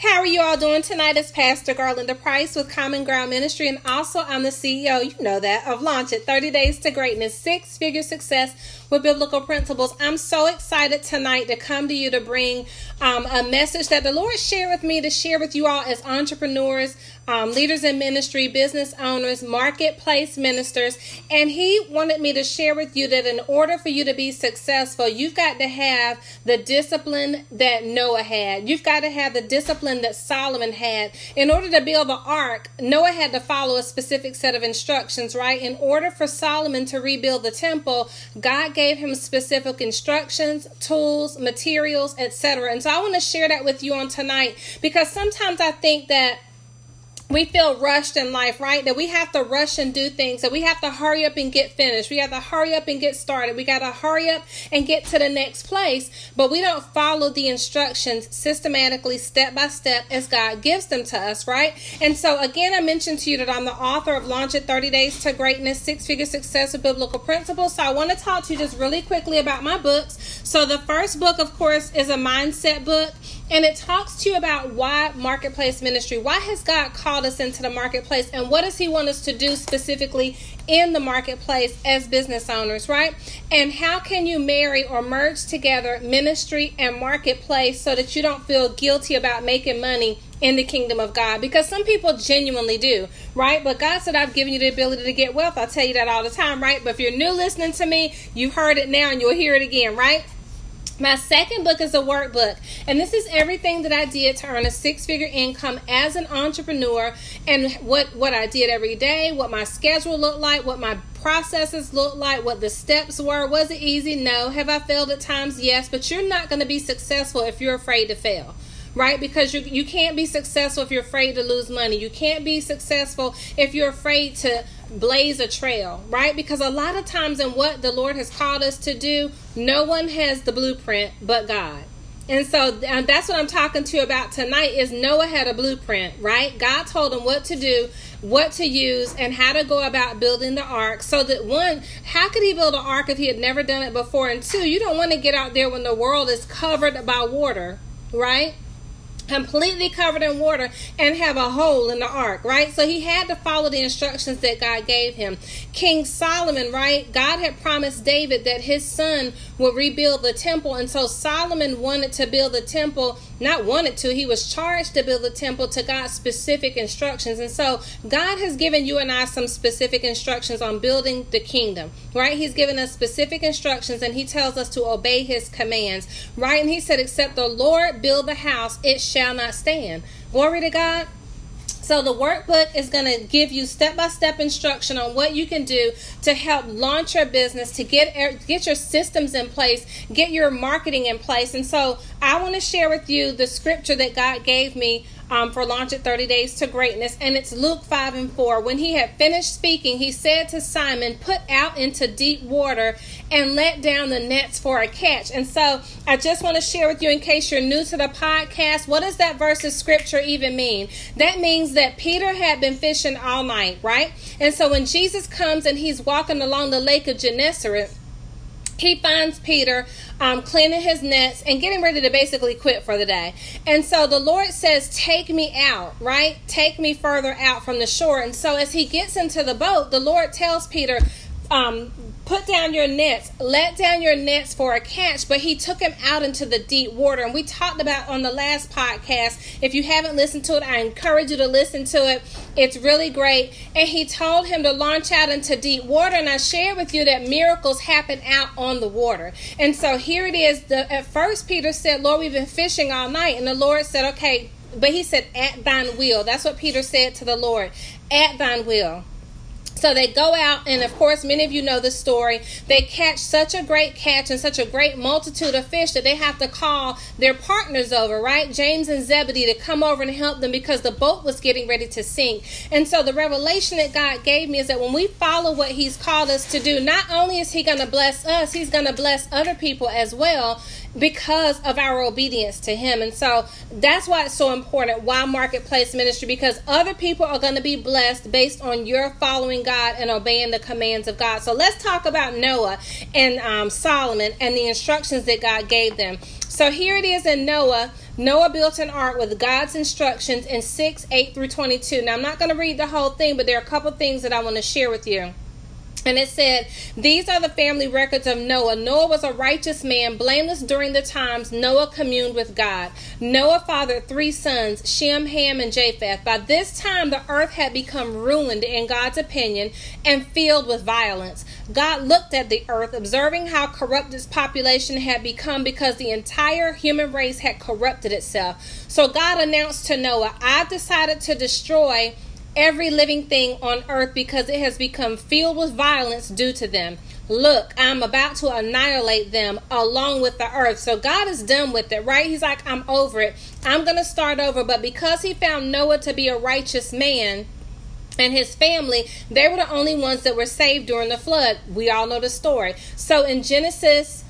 How are you all doing tonight? It's Pastor Garlinda Price with Common Ground Ministry, and also I'm the CEO, you know that, of Launch It 30 Days to Greatness, six figure success with biblical principles. I'm so excited tonight to come to you to bring um, a message that the Lord shared with me to share with you all as entrepreneurs, um, leaders in ministry, business owners, marketplace ministers. And He wanted me to share with you that in order for you to be successful, you've got to have the discipline that Noah had. You've got to have the discipline that Solomon had. In order to build the ark, Noah had to follow a specific set of instructions, right? In order for Solomon to rebuild the temple, God gave him specific instructions, tools, materials, etc. And so I want to share that with you on tonight because sometimes I think that we feel rushed in life, right? That we have to rush and do things, that we have to hurry up and get finished. We have to hurry up and get started. We got to hurry up and get to the next place, but we don't follow the instructions systematically, step by step, as God gives them to us, right? And so, again, I mentioned to you that I'm the author of Launch It 30 Days to Greatness Six Figure Success with Biblical Principles. So, I want to talk to you just really quickly about my books. So, the first book, of course, is a mindset book and it talks to you about why marketplace ministry why has god called us into the marketplace and what does he want us to do specifically in the marketplace as business owners right and how can you marry or merge together ministry and marketplace so that you don't feel guilty about making money in the kingdom of God because some people genuinely do, right? But God said, I've given you the ability to get wealth. I tell you that all the time, right? But if you're new listening to me, you've heard it now and you'll hear it again, right? My second book is a workbook, and this is everything that I did to earn a six-figure income as an entrepreneur, and what what I did every day, what my schedule looked like, what my processes looked like, what the steps were. Was it easy? No. Have I failed at times? Yes. But you're not going to be successful if you're afraid to fail right? Because you you can't be successful if you're afraid to lose money. You can't be successful if you're afraid to blaze a trail, right? Because a lot of times in what the Lord has called us to do, no one has the blueprint but God. And so that's what I'm talking to you about tonight is Noah had a blueprint, right? God told him what to do, what to use, and how to go about building the ark. So that one, how could he build an ark if he had never done it before? And two, you don't want to get out there when the world is covered by water, right? Completely covered in water and have a hole in the ark, right? So he had to follow the instructions that God gave him. King Solomon, right? God had promised David that his son would rebuild the temple. And so Solomon wanted to build the temple, not wanted to, he was charged to build the temple to God's specific instructions. And so God has given you and I some specific instructions on building the kingdom, right? He's given us specific instructions and he tells us to obey his commands, right? And he said, Except the Lord build the house, it shall not stand. Glory to God. So the workbook is going to give you step-by-step instruction on what you can do to help launch your business, to get er, get your systems in place, get your marketing in place. And so I want to share with you the scripture that God gave me um, for Launch It 30 Days to Greatness, and it's Luke 5 and 4. When he had finished speaking, he said to Simon, Put out into deep water and let down the nets for a catch. And so I just want to share with you, in case you're new to the podcast, what does that verse of scripture even mean? That means that Peter had been fishing all night, right? And so when Jesus comes and he's walking along the lake of Gennesaret, he finds Peter um, cleaning his nets and getting ready to basically quit for the day. And so the Lord says, Take me out, right? Take me further out from the shore. And so as he gets into the boat, the Lord tells Peter, um, put down your nets, let down your nets for a catch. But he took him out into the deep water. And we talked about on the last podcast. If you haven't listened to it, I encourage you to listen to it. It's really great. And he told him to launch out into deep water. And I shared with you that miracles happen out on the water. And so here it is. The, at first, Peter said, Lord, we've been fishing all night. And the Lord said, okay. But he said, at thine will. That's what Peter said to the Lord. At thine will. So they go out, and of course, many of you know the story. They catch such a great catch and such a great multitude of fish that they have to call their partners over, right? James and Zebedee to come over and help them because the boat was getting ready to sink. And so the revelation that God gave me is that when we follow what He's called us to do, not only is He going to bless us, He's going to bless other people as well because of our obedience to Him. And so that's why it's so important. Why marketplace ministry? Because other people are going to be blessed based on your following God and obeying the commands of God. So let's talk about Noah and um, Solomon and the instructions that God gave them. So here it is in Noah Noah built an ark with God's instructions in 6 8 through 22. Now, I'm not going to read the whole thing, but there are a couple things that I want to share with you. And it said, These are the family records of Noah. Noah was a righteous man, blameless during the times Noah communed with God. Noah fathered three sons, Shem, Ham, and Japheth. By this time, the earth had become ruined in God's opinion and filled with violence. God looked at the earth, observing how corrupt its population had become because the entire human race had corrupted itself. So God announced to Noah, I've decided to destroy every living thing on earth because it has become filled with violence due to them. Look, I'm about to annihilate them along with the earth. So God is done with it, right? He's like, I'm over it. I'm going to start over. But because he found Noah to be a righteous man, and his family, they were the only ones that were saved during the flood. We all know the story. So in Genesis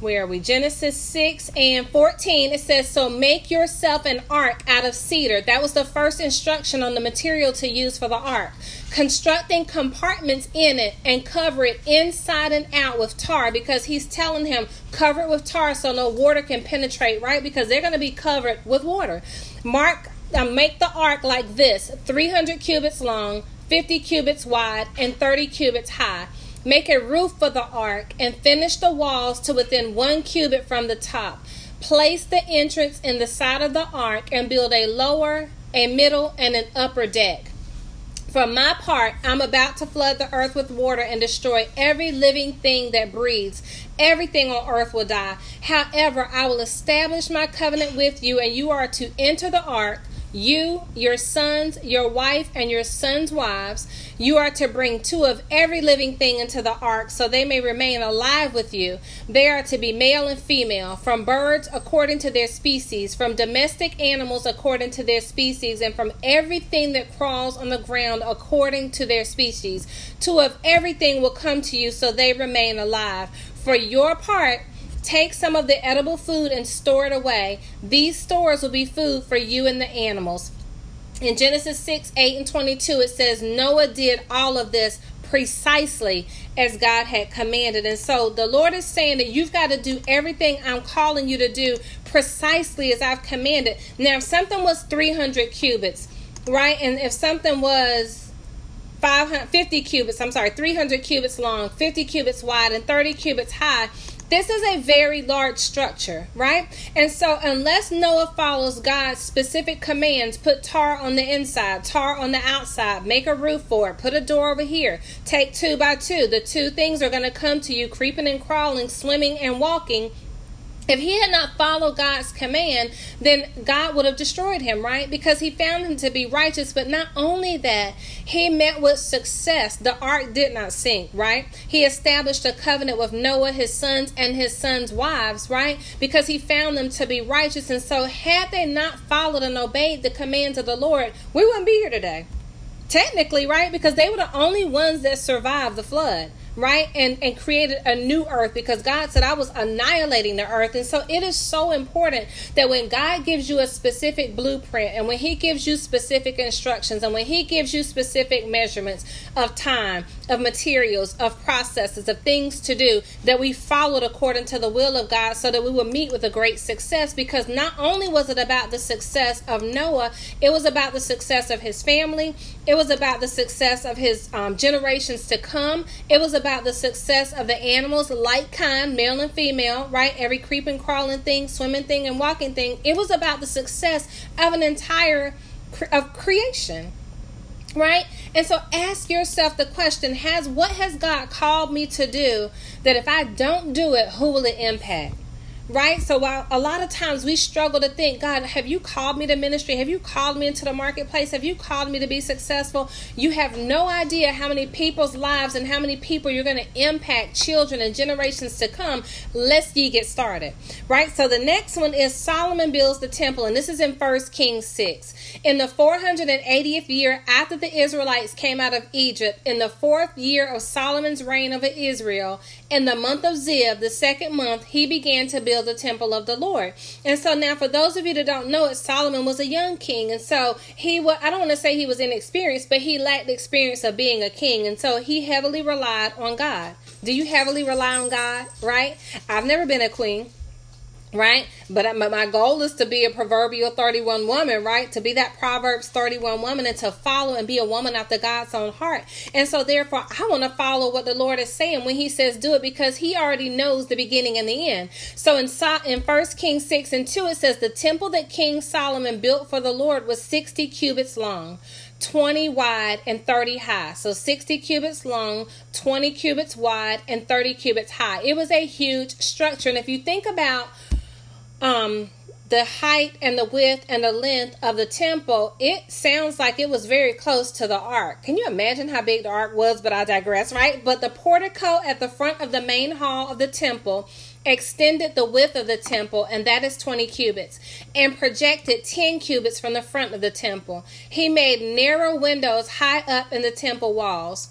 where are we? Genesis 6 and 14. It says, So make yourself an ark out of cedar. That was the first instruction on the material to use for the ark. Constructing compartments in it and cover it inside and out with tar because he's telling him, cover it with tar so no water can penetrate, right? Because they're going to be covered with water. Mark, uh, make the ark like this 300 cubits long, 50 cubits wide, and 30 cubits high. Make a roof for the ark and finish the walls to within one cubit from the top. Place the entrance in the side of the ark and build a lower, a middle, and an upper deck. For my part, I'm about to flood the earth with water and destroy every living thing that breathes. Everything on earth will die. However, I will establish my covenant with you, and you are to enter the ark you, your sons, your wife, and your sons' wives, you are to bring two of every living thing into the ark so they may remain alive with you. They are to be male and female, from birds according to their species, from domestic animals according to their species, and from everything that crawls on the ground according to their species. Two of everything will come to you so they remain alive. For your part, Take some of the edible food and store it away. These stores will be food for you and the animals. In Genesis 6 8 and 22, it says, Noah did all of this precisely as God had commanded. And so the Lord is saying that you've got to do everything I'm calling you to do precisely as I've commanded. Now, if something was 300 cubits, right, and if something was 550 cubits, I'm sorry, 300 cubits long, 50 cubits wide, and 30 cubits high, this is a very large structure, right? And so, unless Noah follows God's specific commands, put tar on the inside, tar on the outside, make a roof for it, put a door over here, take two by two. The two things are going to come to you creeping and crawling, swimming and walking if he had not followed God's command, then God would have destroyed him, right? Because he found him to be righteous. But not only that, he met with success. The ark did not sink, right? He established a covenant with Noah, his sons, and his sons' wives, right? Because he found them to be righteous. And so, had they not followed and obeyed the commands of the Lord, we wouldn't be here today. Technically, right? Because they were the only ones that survived the flood right? And and created a new earth because God said I was annihilating the earth. And so it is so important that when God gives you a specific blueprint and when he gives you specific instructions and when he gives you specific measurements of time, of materials, of processes, of things to do, that we followed according to the will of God so that we will meet with a great success because not only was it about the success of Noah, it was about the success of his family, it was about the success of his um, generations to come, it was about about the success of the animals, like kind, male and female, right? Every creeping, crawling thing, swimming thing, and walking thing. It was about the success of an entire of creation right and so ask yourself the question has what has god called me to do that if i don't do it who will it impact right? So while a lot of times we struggle to think, God, have you called me to ministry? Have you called me into the marketplace? Have you called me to be successful? You have no idea how many people's lives and how many people you're going to impact, children and generations to come. Let's ye get started, right? So the next one is Solomon builds the temple, and this is in First Kings 6. In the 480th year after the Israelites came out of Egypt, in the fourth year of Solomon's reign over Israel, in the month of Ziv, the second month, he began to build the temple of the Lord. And so now, for those of you that don't know it, Solomon was a young king. And so he was, I don't want to say he was inexperienced, but he lacked the experience of being a king. And so he heavily relied on God. Do you heavily rely on God? Right? I've never been a queen. Right? Uh, but my goal is to be a proverbial 31 woman, right? To be that Proverbs 31 woman and to follow and be a woman after God's own heart. And so, therefore, I want to follow what the Lord is saying when He says do it because He already knows the beginning and the end. So, in, in 1 Kings 6 and 2, it says, The temple that King Solomon built for the Lord was 60 cubits long. 20 wide and 30 high. So 60 cubits long, 20 cubits wide, and 30 cubits high. It was a huge structure. And if you think about um, the height and the width and the length of the temple, it sounds like it was very close to the ark. Can you imagine how big the ark was? But I digress, right? But the portico at the front of the main hall of the temple extended the width of the temple, and that is 20 cubits, and projected 10 cubits from the front of the temple. He made narrow windows high up in the temple walls.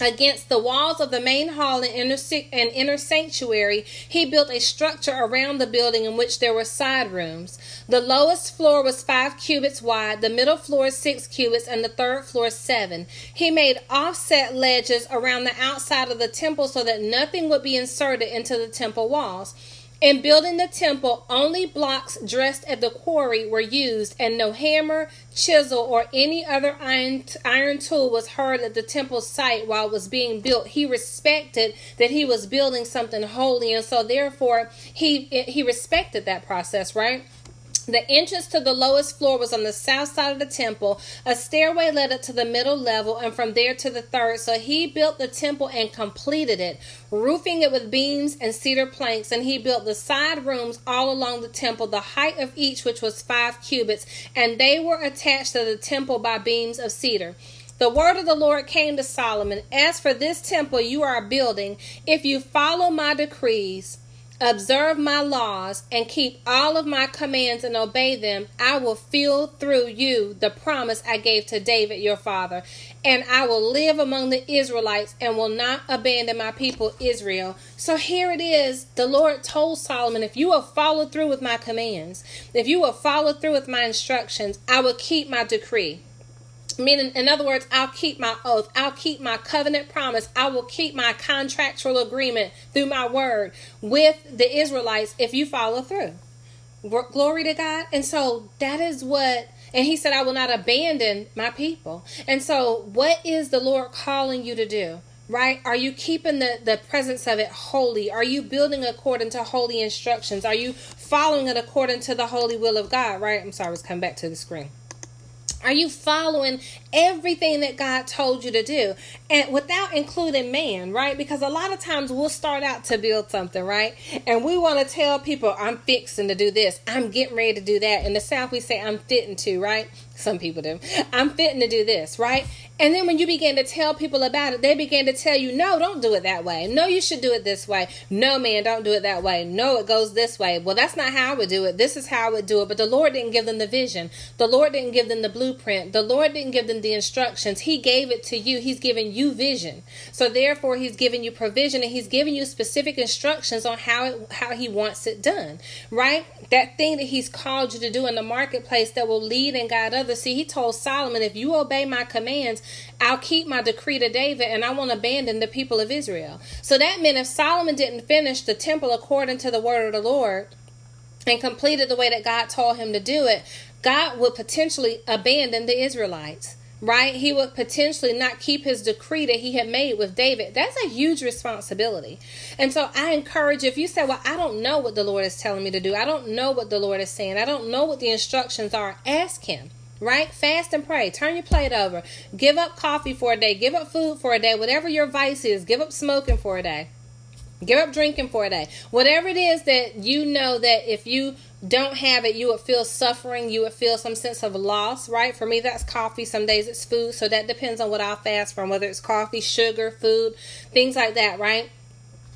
Against the walls of the main hall and inner, and inner sanctuary, he built a structure around the building in which there were side rooms. The lowest floor was five cubits wide, the middle floor six cubits, and the third floor seven. He made offset ledges around the outside of the temple so that nothing would be inserted into the temple walls. In building the temple, only blocks dressed at the quarry were used, and no hammer, chisel, or any other iron, iron tool was heard at the temple site while it was being built. He respected that he was building something holy, and so therefore he he respected that process, right? The entrance to the lowest floor was on the south side of the temple. A stairway led up to the middle level and from there to the third. So he built the temple and completed it, roofing it with beams and cedar planks. And he built the side rooms all along the temple, the height of each which was five cubits, and they were attached to the temple by beams of cedar. The word of the Lord came to Solomon As for this temple you are building, if you follow my decrees, observe my laws, and keep all of my commands and obey them, I will fill through you the promise I gave to David your father, and I will live among the Israelites and will not abandon my people Israel. So here it is. The Lord told Solomon, if you will follow through with my commands, if you will follow through with my instructions, I will keep my decree. Meaning, in other words, I'll keep my oath. I'll keep my covenant promise. I will keep my contractual agreement through my word with the Israelites if you follow through. Glory to God. And so that is what, and he said, I will not abandon my people. And so, what is the Lord calling you to do? right? Are you keeping the, the presence of it holy? Are you building according to holy instructions? Are you following it according to the holy will of God, right? I'm sorry, let's come back to the screen. Are you following everything that God told you to do? And without including man, right? Because a lot of times we'll start out to build something, right? And we want to tell people, I'm fixing to do this. I'm getting ready to do that. In the South, we say, I'm fitting to, right? Some people do. I'm fitting to do this, right? And then when you begin to tell people about it, they begin to tell you, no, don't do it that way. No, you should do it this way. No, man, don't do it that way. No, it goes this way. Well, that's not how I would do it. This is how I would do it. But the Lord didn't give them the vision. The Lord didn't give them the blueprint. The Lord didn't give them the instructions. He gave it to you. He's given you vision. So therefore, He's giving you provision and He's giving you specific instructions on how it, how He wants it done. Right? That thing that He's called you to do in the marketplace that will lead and guide others. See, He told Solomon, if you obey my commands, I'll keep my decree to David and I won't abandon the people of Israel. So that meant if Solomon didn't finish the temple according to the word of the Lord and completed the way that God told him to do it, God would potentially abandon the Israelites right? He would potentially not keep his decree that he had made with David. That's a huge responsibility. And so I encourage if you say, Well, I don't know what the Lord is telling me to do, I don't know what the Lord is saying, I don't know what the instructions are, ask him right? Fast and pray. Turn your plate over. Give up coffee for a day. Give up food for a day. Whatever your vice is, give up smoking for a day. Give up drinking for a day. Whatever it is that you know that if you don't have it, you would feel suffering. You would feel some sense of loss, right? For me, that's coffee. Some days it's food. So that depends on what I'll fast from, whether it's coffee, sugar, food, things like that, right?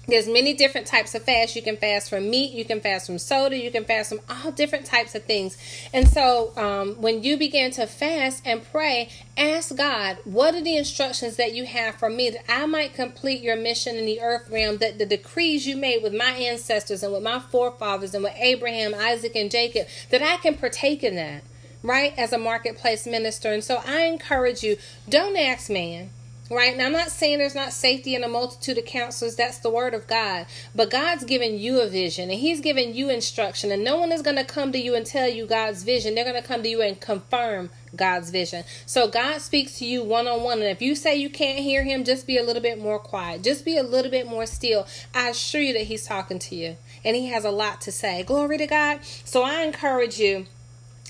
There's many different types of fast. You can fast from meat, you can fast from soda, you can fast from all different types of things. And so, um, when you begin to fast and pray, ask God, what are the instructions that you have for me that I might complete your mission in the earth realm? That the decrees you made with my ancestors and with my forefathers and with Abraham, Isaac, and Jacob, that I can partake in that, right, as a marketplace minister. And so, I encourage you, don't ask man Right now, I'm not saying there's not safety in a multitude of counselors. That's the word of God. But God's given you a vision and He's given you instruction. And no one is going to come to you and tell you God's vision. They're going to come to you and confirm God's vision. So God speaks to you one on one. And if you say you can't hear Him, just be a little bit more quiet. Just be a little bit more still. I assure you that He's talking to you and He has a lot to say. Glory to God. So I encourage you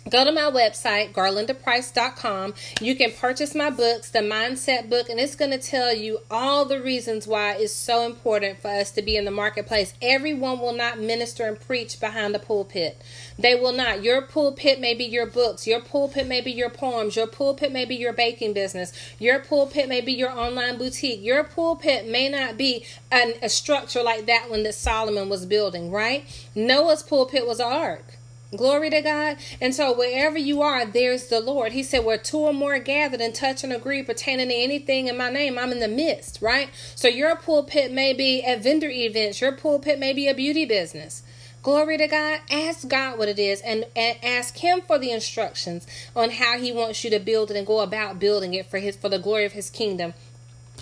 Go to my website, garlandaprice.com. You can purchase my books, the Mindset book, and it's going to tell you all the reasons why it's so important for us to be in the marketplace. Everyone will not minister and preach behind the pulpit. They will not. Your pulpit may be your books, your pulpit may be your poems, your pulpit may be your baking business, your pulpit may be your online boutique. Your pulpit may not be an, a structure like that one that Solomon was building, right? Noah's pulpit was an ark. Glory to God. And so wherever you are, there's the Lord. He said, Where two or more gathered and touch and agree pertaining to anything in my name, I'm in the midst, right? So your pulpit may be at vendor events, your pulpit may be a beauty business. Glory to God. Ask God what it is and, and ask Him for the instructions on how He wants you to build it and go about building it for His for the glory of His kingdom.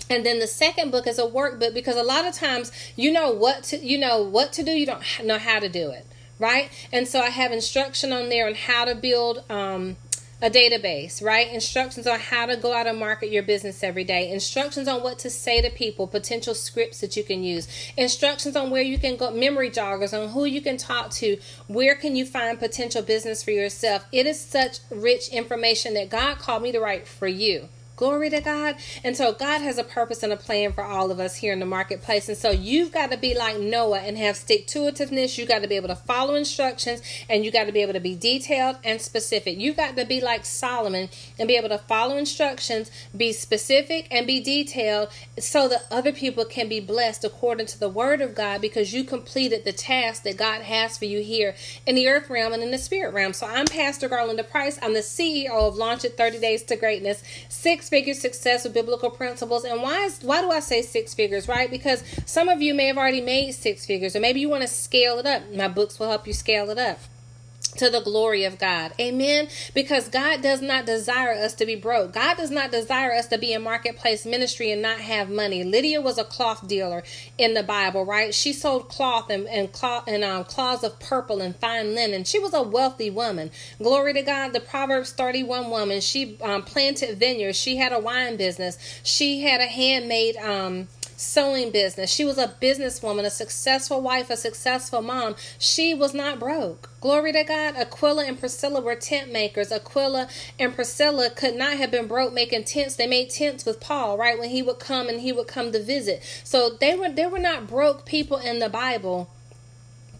And then the second book is a workbook because a lot of times you know what to you know what to do, you don't know how to do it right? And so I have instruction on there on how to build um, a database, right? Instructions on how to go out and market your business every day. Instructions on what to say to people, potential scripts that you can use. Instructions on where you can go, memory joggers on who you can talk to. Where can you find potential business for yourself? It is such rich information that God called me to write for you. Glory to God. And so God has a purpose and a plan for all of us here in the marketplace. And so you've got to be like Noah and have stick to itiveness. You got to be able to follow instructions and you got to be able to be detailed and specific. You've got to be like Solomon and be able to follow instructions, be specific and be detailed so that other people can be blessed according to the word of God because you completed the task that God has for you here in the earth realm and in the spirit realm. So I'm Pastor Garland Price. I'm the CEO of Launch It 30 Days to Greatness. Six six figure success with biblical principles. And why is why do I say six figures, right? Because some of you may have already made six figures, or maybe you want to scale it up. My books will help you scale it up to the glory of God. Amen. Because God does not desire us to be broke. God does not desire us to be in marketplace ministry and not have money. Lydia was a cloth dealer in the Bible, right? She sold cloth and, and cloth and um, cloths of purple and fine linen. She was a wealthy woman. Glory to God. The Proverbs 31 woman, she um, planted vineyards. She had a wine business. She had a handmade um sewing business. She was a businesswoman, a successful wife, a successful mom. She was not broke. Glory to God. Aquila and Priscilla were tent makers. Aquila and Priscilla could not have been broke making tents. They made tents with Paul, right? When he would come and he would come to visit. So they were they were not broke people in the Bible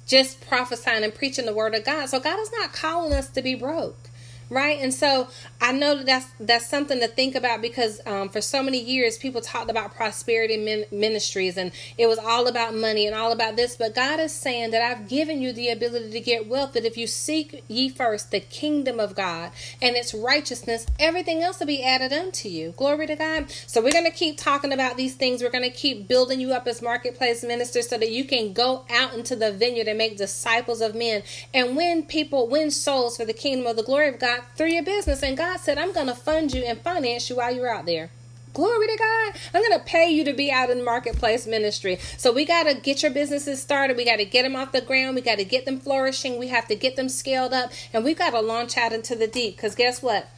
just prophesying and preaching the word of God. So God is not calling us to be broke right? And so i know that that's that's something to think about because um, for so many years people talked about prosperity min- ministries and it was all about money and all about this but god is saying that i've given you the ability to get wealth that if you seek ye first the kingdom of god and its righteousness everything else will be added unto you. Glory to god. So we're going to keep talking about these things. We're going to keep building you up as marketplace ministers so that you can go out into the vineyard and make disciples of men. And win people win souls for the kingdom of the glory of god God through your business. And God said, I'm going to fund you and finance you while you're out there. Glory to God. I'm going to pay you to be out in the marketplace ministry. So we got to get your businesses started. We got to get them off the ground. We got to get them flourishing. We have to get them scaled up. And we got to launch out into the deep. Because guess what?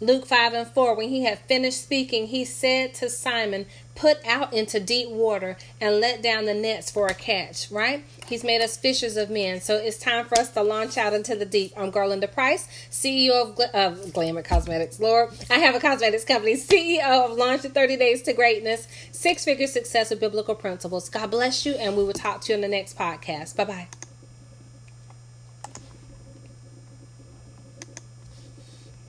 Luke 5 and 4, when he had finished speaking, he said to Simon, Put out into deep water and let down the nets for a catch, right? He's made us fishers of men. So it's time for us to launch out into the deep. I'm Garlinda Price, CEO of, of Glamour Cosmetics. Lord, I have a cosmetics company, CEO of Launch 30 Days to Greatness, six figure success with biblical principles. God bless you, and we will talk to you in the next podcast. Bye bye.